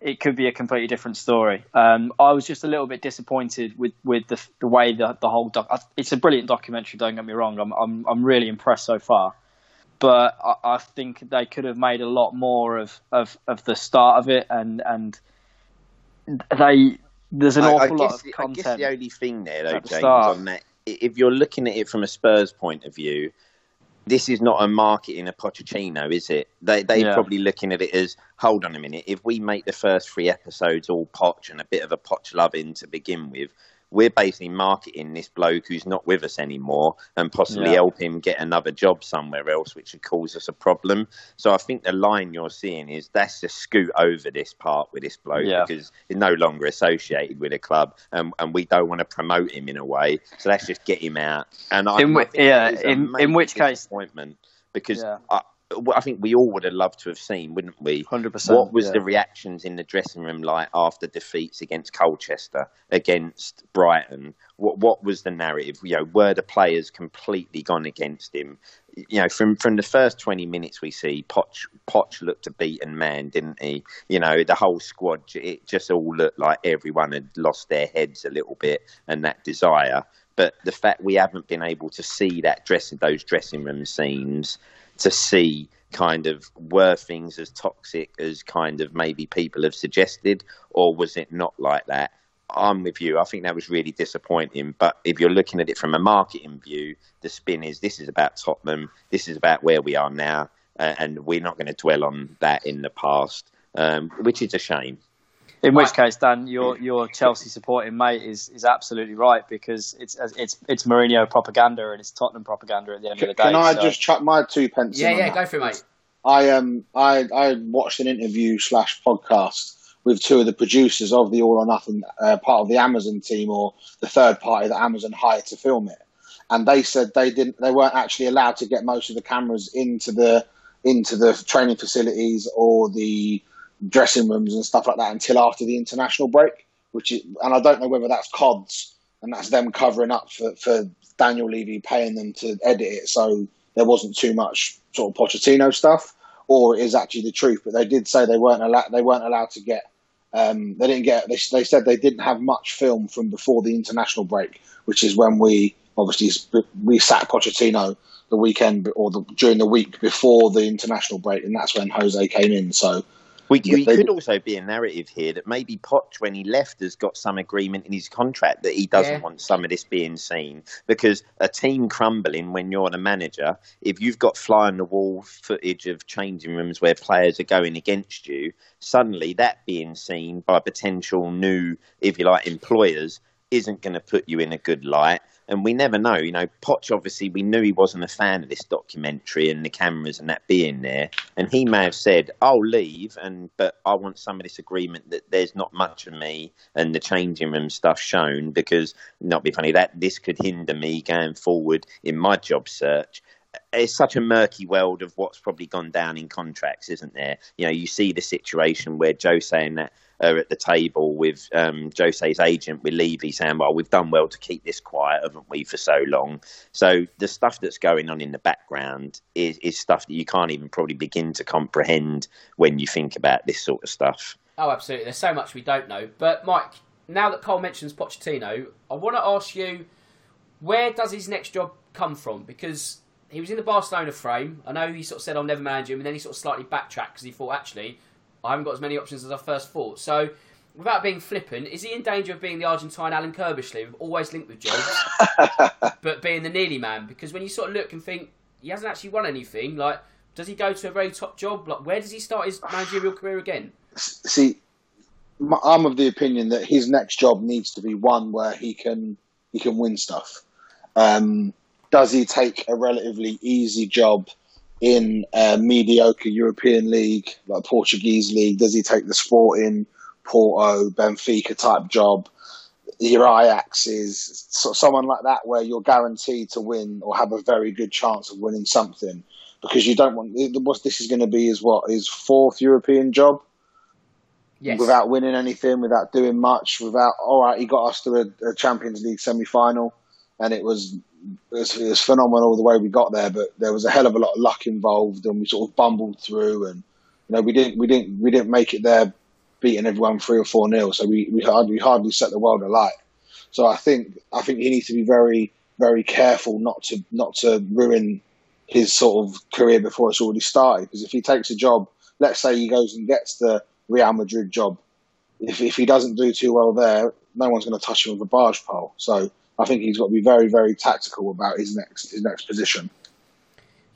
it could be a completely different story. Um, I was just a little bit disappointed with, with the, the way the, the whole doc. It's a brilliant documentary. Don't get me wrong. I'm I'm, I'm really impressed so far, but I, I, think they could have made a lot more of, of, of the start of it, and and they there's an awful I, lot of the, content. I guess the only thing there, though, James, on that, if you're looking at it from a Spurs point of view, this is not a marketing a Pochettino, is it? They they're yeah. probably looking at it as hold on a minute. If we make the first three episodes all Poch and a bit of a Poch loving to begin with, we're basically marketing this bloke who's not with us anymore and possibly yeah. help him get another job somewhere else, which would cause us a problem. So I think the line you're seeing is that's just scoot over this part with this bloke yeah. because he's no longer associated with a club and, and we don't want to promote him in a way. So let's just get him out. And I, in, I yeah, in, in which case, disappointment because yeah. I, I think we all would have loved to have seen, wouldn't we? Hundred percent. What was yeah. the reactions in the dressing room like after defeats against Colchester, against Brighton? What what was the narrative? You know, were the players completely gone against him? You know, from from the first twenty minutes we see, Poch Poch looked a beaten man, didn't he? You know, the whole squad, it just all looked like everyone had lost their heads a little bit and that desire. But the fact we haven't been able to see that dressing those dressing room scenes to see kind of were things as toxic as kind of maybe people have suggested, or was it not like that? I'm with you. I think that was really disappointing. But if you're looking at it from a marketing view, the spin is this is about Tottenham. This is about where we are now, uh, and we're not going to dwell on that in the past, um, which is a shame. In which case, Dan, your your Chelsea supporting mate is, is absolutely right because it's it's it's Mourinho propaganda and it's Tottenham propaganda at the end can, of the day. Can I so. just chuck my two pence? Yeah, yeah, that? go for it, mate. I um I I watched an interview slash podcast with two of the producers of the All or Nothing uh, part of the Amazon team or the third party that Amazon hired to film it, and they said they didn't they weren't actually allowed to get most of the cameras into the into the training facilities or the dressing rooms and stuff like that until after the international break. Which is, and I don't know whether that's CODs and that's them covering up for, for Daniel Levy paying them to edit it, so there wasn't too much sort of Pochettino stuff, or it is actually the truth. But they did say they weren't allowed. They weren't allowed to get. Um, they didn't get. They, they said they didn't have much film from before the international break, which is when we obviously we sat Pochettino the weekend or the, during the week before the international break, and that's when Jose came in. So we, we could also be a narrative here that maybe Poch, when he left, has got some agreement in his contract that he doesn't yeah. want some of this being seen. Because a team crumbling when you're the manager, if you've got fly on the wall footage of changing rooms where players are going against you, suddenly that being seen by potential new, if you like, employers isn't going to put you in a good light and we never know. You know, Poch obviously we knew he wasn't a fan of this documentary and the cameras and that being there, and he may have said, "I'll leave," and but I want some of this agreement that there's not much of me and the changing room stuff shown because not be funny that this could hinder me going forward in my job search it's such a murky world of what's probably gone down in contracts, isn't there? You know, you see the situation where Joe saying that uh, at the table with um, Jose's agent, with Levy saying, "Well, we've done well to keep this quiet, haven't we, for so long?" So the stuff that's going on in the background is, is stuff that you can't even probably begin to comprehend when you think about this sort of stuff. Oh, absolutely. There's so much we don't know. But Mike, now that Cole mentions Pochettino, I want to ask you, where does his next job come from? Because he was in the Barcelona frame. I know he sort of said I'll never manage him, and then he sort of slightly backtracked because he thought actually I haven't got as many options as I first thought. So without being flippant, is he in danger of being the Argentine Alan Curbishley, always linked with jobs, [laughs] but being the nearly man? Because when you sort of look and think he hasn't actually won anything, like does he go to a very top job? Like where does he start his managerial career again? See, I'm of the opinion that his next job needs to be one where he can he can win stuff. Um, does he take a relatively easy job in a mediocre European league, like Portuguese league? Does he take the Sporting, Porto, Benfica type job? Your Ajax is someone like that where you're guaranteed to win or have a very good chance of winning something because you don't want what this is going to be is what his fourth European job. Yes. Without winning anything, without doing much, without all right, he got us to a, a Champions League semi final, and it was it was, it was phenomenal the way we got there, but there was a hell of a lot of luck involved, and we sort of bumbled through, and you know we didn't we didn't we didn't make it there, beating everyone three or four nil. So we we hardly hardly set the world alight. So I think I think he needs to be very very careful not to not to ruin his sort of career before it's already started. Because if he takes a job, let's say he goes and gets the Real Madrid job, if if he doesn't do too well there, no one's going to touch him with a barge pole. So I think he's got to be very, very tactical about his next his next position.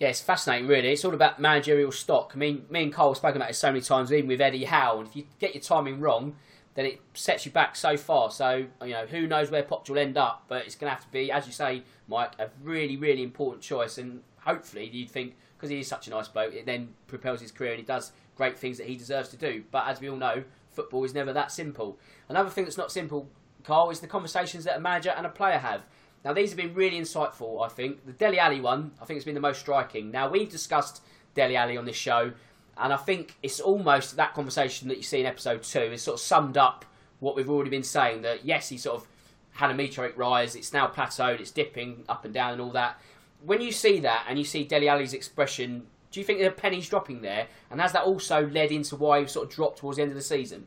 Yeah, it's fascinating, really. It's all about managerial stock. I mean, me and Cole have spoken about it so many times, even with Eddie Howe. And if you get your timing wrong, then it sets you back so far. So, you know, who knows where Poch will end up, but it's going to have to be, as you say, Mike, a really, really important choice. And hopefully, you'd think, because he is such a nice bloke, it then propels his career and he does great things that he deserves to do. But as we all know, football is never that simple. Another thing that's not simple Carl, is the conversations that a manager and a player have. Now, these have been really insightful, I think. The Dele Alli one, I think, has been the most striking. Now, we've discussed Dele Alli on this show, and I think it's almost that conversation that you see in episode two is sort of summed up what we've already been saying. That yes, he sort of had a meteoric rise, it's now plateaued, it's dipping up and down and all that. When you see that and you see Dele Alli's expression, do you think the penny's dropping there? And has that also led into why he sort of dropped towards the end of the season?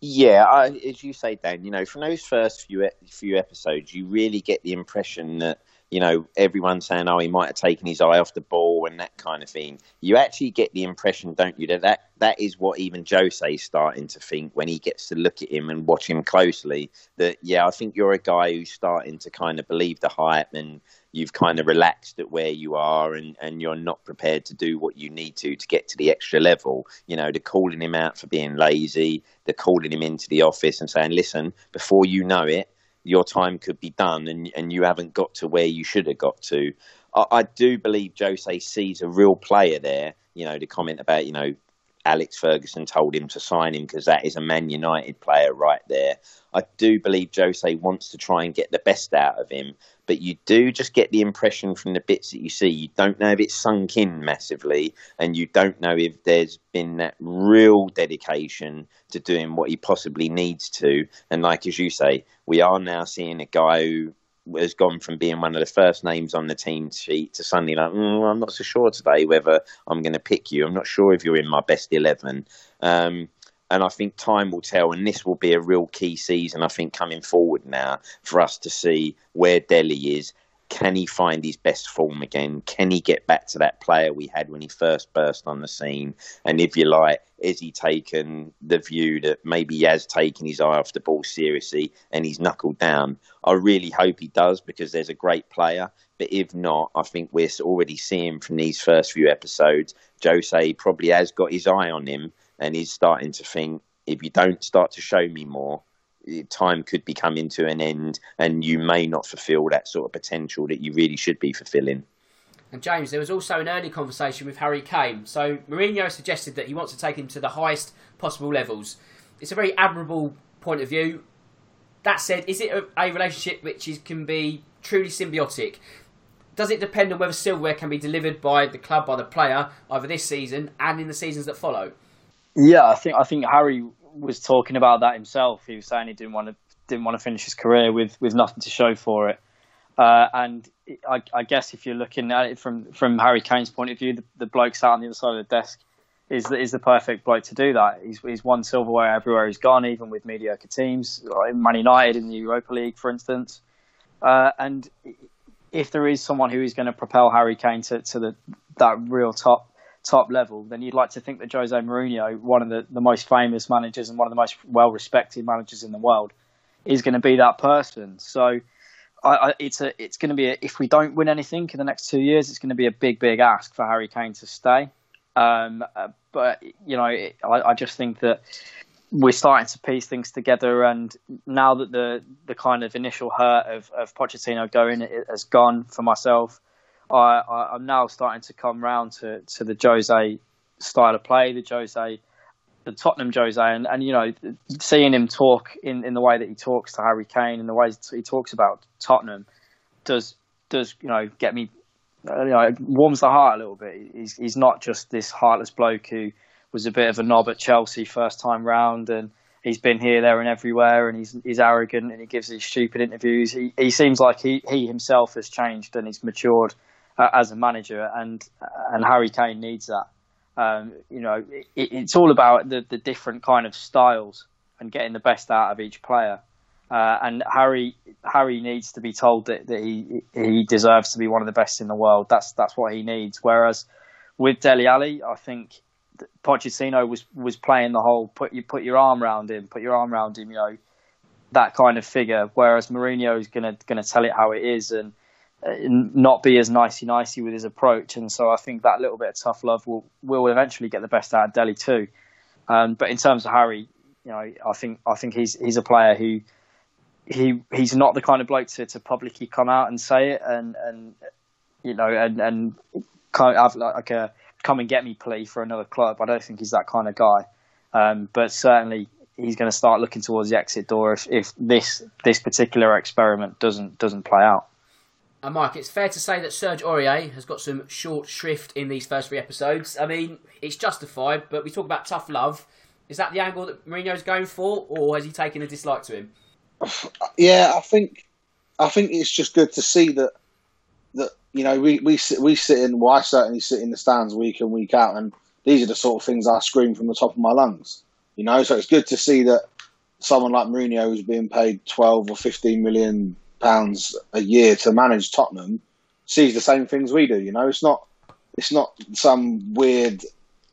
Yeah, I, as you say, Dan. You know, from those first few few episodes, you really get the impression that you know everyone's saying, "Oh, he might have taken his eye off the ball" and that kind of thing. You actually get the impression, don't you, that that, that is what even is starting to think when he gets to look at him and watch him closely. That yeah, I think you're a guy who's starting to kind of believe the hype and you've kind of relaxed at where you are and, and you're not prepared to do what you need to to get to the extra level. You know, they're calling him out for being lazy, they're calling him into the office and saying, listen, before you know it, your time could be done and, and you haven't got to where you should have got to. I, I do believe Jose sees a real player there. You know, the comment about, you know, Alex Ferguson told him to sign him because that is a Man United player right there. I do believe Jose wants to try and get the best out of him, but you do just get the impression from the bits that you see. You don't know if it's sunk in massively, and you don't know if there's been that real dedication to doing what he possibly needs to. And like as you say, we are now seeing a guy who has gone from being one of the first names on the team sheet to suddenly like, mm, I'm not so sure today whether I'm going to pick you. I'm not sure if you're in my best eleven. Um, and I think time will tell, and this will be a real key season. I think coming forward now for us to see where Dele is. Can he find his best form again? Can he get back to that player we had when he first burst on the scene? And if you like, is he taken the view that maybe he has taken his eye off the ball seriously and he's knuckled down? I really hope he does because there's a great player. But if not, I think we're already seeing from these first few episodes, Jose probably has got his eye on him and he's starting to think if you don't start to show me more, eh, time could be coming to an end, and you may not fulfil that sort of potential that you really should be fulfilling. And James, there was also an early conversation with Harry Kane. So Mourinho suggested that he wants to take him to the highest possible levels. It's a very admirable point of view. That said, is it a, a relationship which is, can be truly symbiotic? Does it depend on whether silverware can be delivered by the club, by the player, either this season and in the seasons that follow? Yeah, I think I think Harry was talking about that himself. He was saying he didn't want to didn't want to finish his career with with nothing to show for it. Uh, and I, I, guess if you're looking at it from from Harry Kane's point of view, the, the bloke sat on the other side of the desk is the, is the perfect bloke to do that. He's, he's won silverware everywhere he's gone, even with mediocre teams, like Man United in the Europa League, for instance. Uh, and if there is someone who is going to propel Harry Kane to, to the, that real top, top level, then you'd like to think that Jose Mourinho, one of the, the most famous managers and one of the most well respected managers in the world, is going to be that person. So I, I, it's a it's going to be a, if we don't win anything in the next two years, it's going to be a big big ask for Harry Kane to stay. Um, uh, but you know, it, I, I just think that we're starting to piece things together, and now that the the kind of initial hurt of, of Pochettino going has gone for myself, I, am now starting to come round to, to the Jose style of play, the Jose, the Tottenham Jose, and, and you know, seeing him talk in, in the way that he talks to Harry Kane and the way he talks about Tottenham does does you know get me, uh, you know, it warms the heart a little bit. He's he's not just this heartless bloke who was a bit of a knob at Chelsea first time round and he's been here, there, and everywhere, and he's he's arrogant and he gives these stupid interviews. He he seems like he, he himself has changed and he's matured uh, as a manager, and and Harry Kane needs that. Um, you know, it, it's all about the, the different kind of styles and getting the best out of each player. Uh, and Harry Harry needs to be told that, that he he deserves to be one of the best in the world. That's that's what he needs. Whereas with Dele Alli, I think Pochettino was was playing the whole put you put your arm around him, put your arm around him, you know, that kind of figure. Whereas Mourinho is gonna gonna tell it how it is and not be as nicey nicey with his approach. And so I think that little bit of tough love will will eventually get the best out of Dele too. Um, but in terms of Harry, you know, I think I think he's he's a player who he he's not the kind of bloke to, to publicly come out and say it and and you know and and kind of have like a come and get me plea for another club. I don't think he's that kind of guy. Um, but certainly he's going to start looking towards the exit door if, if this this particular experiment doesn't doesn't play out. And Mike, it's fair to say that Serge Aurier has got some short shrift in these first three episodes. I mean, it's justified, but we talk about tough love. Is that the angle that Mourinho's going for, or has he taken a dislike to him? [sighs] Yeah, I think I think it's just good to see that that you know we we sit, we sit in. Well, I certainly sit in the stands week in week out, and these are the sort of things I scream from the top of my lungs. You know, so it's good to see that someone like Mourinho who's being paid twelve or fifteen million pounds a year to manage Tottenham sees the same things we do. You know, it's not it's not some weird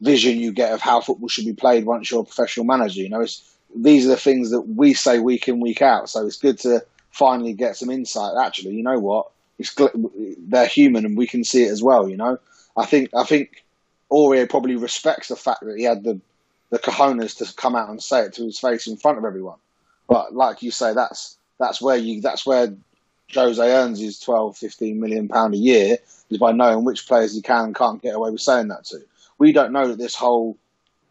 vision you get of how football should be played once you're a professional manager. You know, it's these are the things that we say week in week out. So it's good to finally get some insight. Actually, you know what? It's they're human and we can see it as well. You know, I think I think Aurier probably respects the fact that he had the the cojones to come out and say it to his face in front of everyone. But like you say, that's that's where you that's where Jose earns his 12, 15 million pound a year is by knowing which players he can and can't get away with saying that to. We don't know that this whole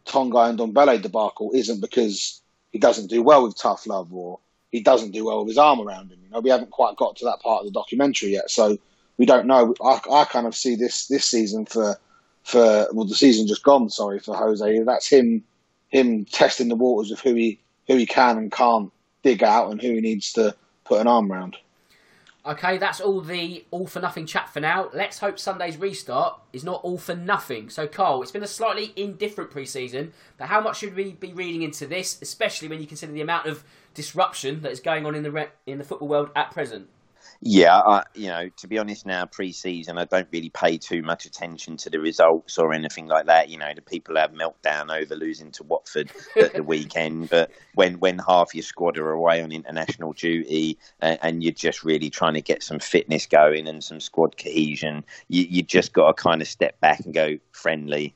Tanguy Ndombele debacle isn't because he doesn't do well with tough love or he doesn't do well with his arm around him. You know, we haven't quite got to that part of the documentary yet, so we don't know. I, I kind of see this this season for for well, the season just gone. Sorry for Jose. That's him him testing the waters of who he who he can and can't dig out and who he needs to put an arm around. Okay, that's all the all for nothing chat for now. Let's hope Sunday's restart is not all for nothing. So, Carl, it's been a slightly indifferent preseason, but how much should we be reading into this, especially when you consider the amount of disruption that is going on in the re- in the football world at present? Yeah, I, you know, to be honest, now pre-season, I don't really pay too much attention to the results or anything like that. You know, the people have meltdown over losing to Watford at the [laughs] weekend, but when when half your squad are away on international duty and, and, you're just really trying to get some fitness going and some squad cohesion, you, you just got to kind of step back and go friendly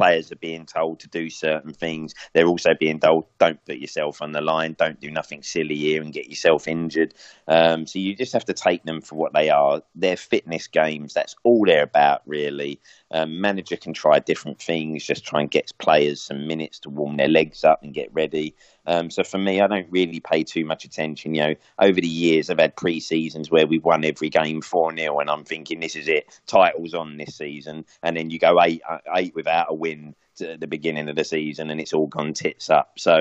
players are being told to do certain things. They're also being told, don't put yourself on the line, don't do nothing silly here and get yourself injured. Um, so you just have to take them for what they are. They're fitness games. That's all they're about, really. Um, manager can try different things, just try and get players some minutes to warm their legs up and get ready. Um, so for me, I don't really pay too much attention. You know, over the years, I've had pre seasons where we've won every game 4 0, and I'm thinking this is it, titles on this season. And then you go eight, uh, eight without a win at the beginning of the season, and it's all gone tits up. So,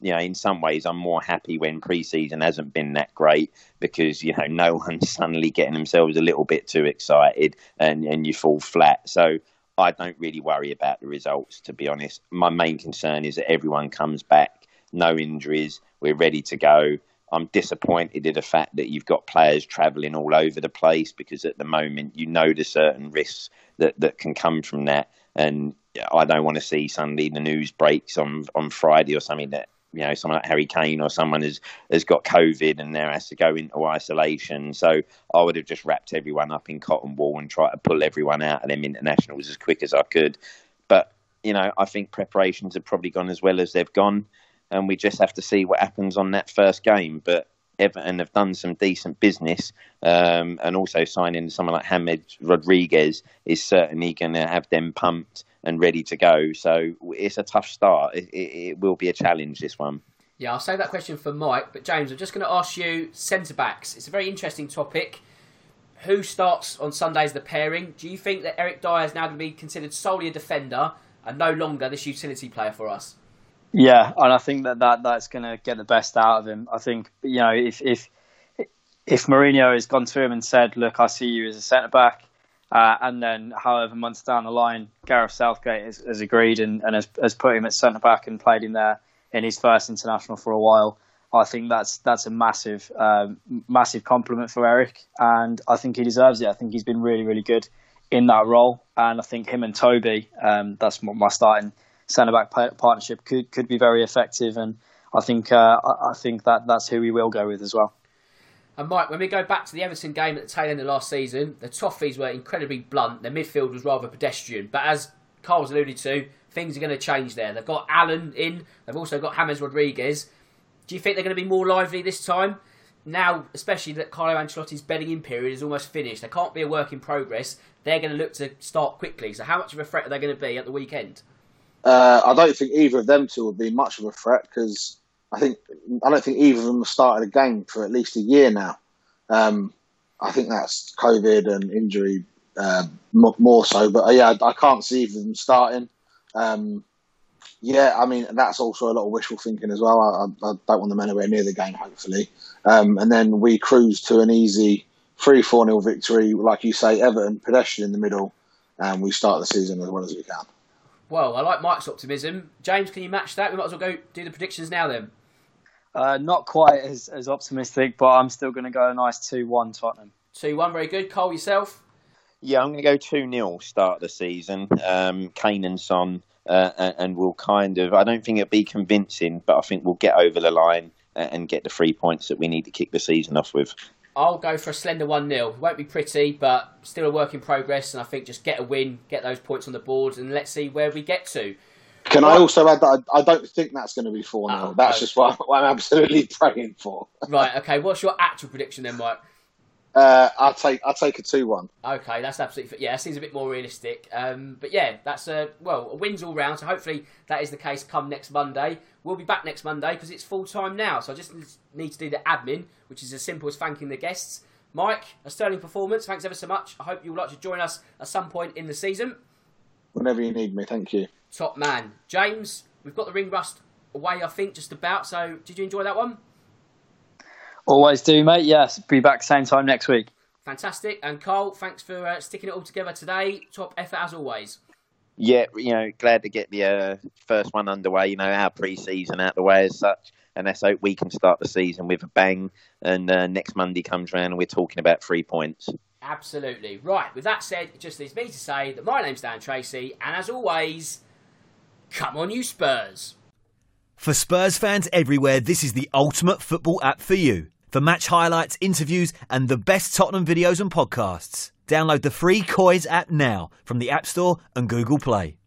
you know, in some ways, I'm more happy when pre season hasn't been that great because, you know, [laughs] no one's suddenly getting themselves a little bit too excited and, and you fall flat. So, I don't really worry about the results, to be honest. My main concern is that everyone comes back no injuries. We're ready to go. I'm disappointed in the fact that you've got players travelling all over the place because at the moment you know the certain risks that, that can come from that. and I don't want to see suddenly the news breaks on on Friday or something that you know someone like Harry Kane or someone has has got COVID and now has to go into isolation. So I would have just wrapped everyone up in cotton wool and tried to pull everyone out of them internationals as quick as I could. But you know, I think preparations have probably gone as well as they've gone, and we just have to see what happens on that first game. But Everton have done some decent business, um, and also signing someone like James Rodriguez is certainly going to have them pumped and ready to go. So it's a tough start. It, it, it will be a challenge, this one. Yeah, I'll save that question for Mike. But James, I'm just going to ask you centre backs. It's a very interesting topic. Who starts on Sunday as the pairing? Do you think that Eric Dier is now going to be considered solely a defender and no longer this utility player for us? Yeah, and I think that, that that's going to get the best out of him. I think you know if if if Mourinho has gone to him and said, "Look, I see you as a centre back," Uh, and then, however, months down the line, Gareth Southgate has, has agreed and, and has, has, put him at centre back and played him there in his first international for a while. I think that's that's a massive um, massive compliment for Eric, and I think he deserves it. I think he's been really really good in that role, and I think him and Toby, um, that's my starting centre back partnership, could could be very effective, and I think uh, I think that that's who we will go with as well. And Mike, when we go back to the Everton game at the tail end of last season, the Toffees were incredibly blunt. Their midfield was rather pedestrian. But as Carl's alluded to, things are going to change there. They've got Allan in. They've also got James Rodriguez. Do you think they're going to be more lively this time? Now, especially that Carlo Ancelotti's bedding in period is almost finished. They can't be a work in progress. They're going to look to start quickly. So, how much of a threat are they going to be at the weekend? Uh, I don't think either of them two will be much of a threat because I think I don't think either of them have started a game for at least a year now. Um, I think that's COVID and injury uh, more so, but uh, yeah, I can't see either of them starting. Um, yeah, I mean that's also a lot of wishful thinking as well. I, I don't want them anywhere near the game, hopefully. Um, and then we cruise to an easy three four nil victory, like you say, Everton pedestrian in the middle, and we start the season as well as we can. Well, I like Mike's optimism. James, can you match that? We might as well go do the predictions now then. Uh, not quite as, as optimistic, but I'm still going to go a nice 2 1 Tottenham. 2 1, very good. Cole, yourself? Yeah, I'm going to go 2 0 start of the season. Um, Kane and Son, uh, and we'll kind of, I don't think it'll be convincing, but I think we'll get over the line and get the three points that we need to kick the season off with. I'll go for a slender 1 0. Won't be pretty, but still a work in progress. And I think just get a win, get those points on the board, and let's see where we get to. Can? I also add that I, I, don't think that's going to be 4 0. Oh, ah, that's no. just what I'm, what I'm, absolutely [laughs] praying for. right, okay. What's your actual prediction then, Mike? Uh, I'll take I'll take a two one. Okay, that's absolutely yeah. That seems a bit more realistic. Um, but yeah, that's a well a wins all round. So hopefully that is the case come next Monday. We'll be back next Monday because it's full time now. So I just need to do the admin, which is as simple as thanking the guests. Mike, a sterling performance. Thanks ever so much. I hope you would like to join us at some point in the season. Whenever you need me, thank you. Top man. James, we've got the ring rust away, I think, just about. So, did you enjoy that one? Always do, mate. Yes, be back same time next week. Fantastic. And Carl, thanks for uh, sticking it all together today. Top effort as always. Yeah, you know, glad to get the uh, first one underway. You know, our pre-season out the way as such, and let's hope we can start the season with a bang. And uh, next Monday comes around, and we're talking about three points. Absolutely right. With that said, it just leaves me to say that my name's Dan Tracy, and as always. Come on, you Spurs. For Spurs fans everywhere, this is the ultimate football app for you. For match highlights, interviews, and the best Tottenham videos and podcasts, download the free Coys app now from the App Store and Google Play.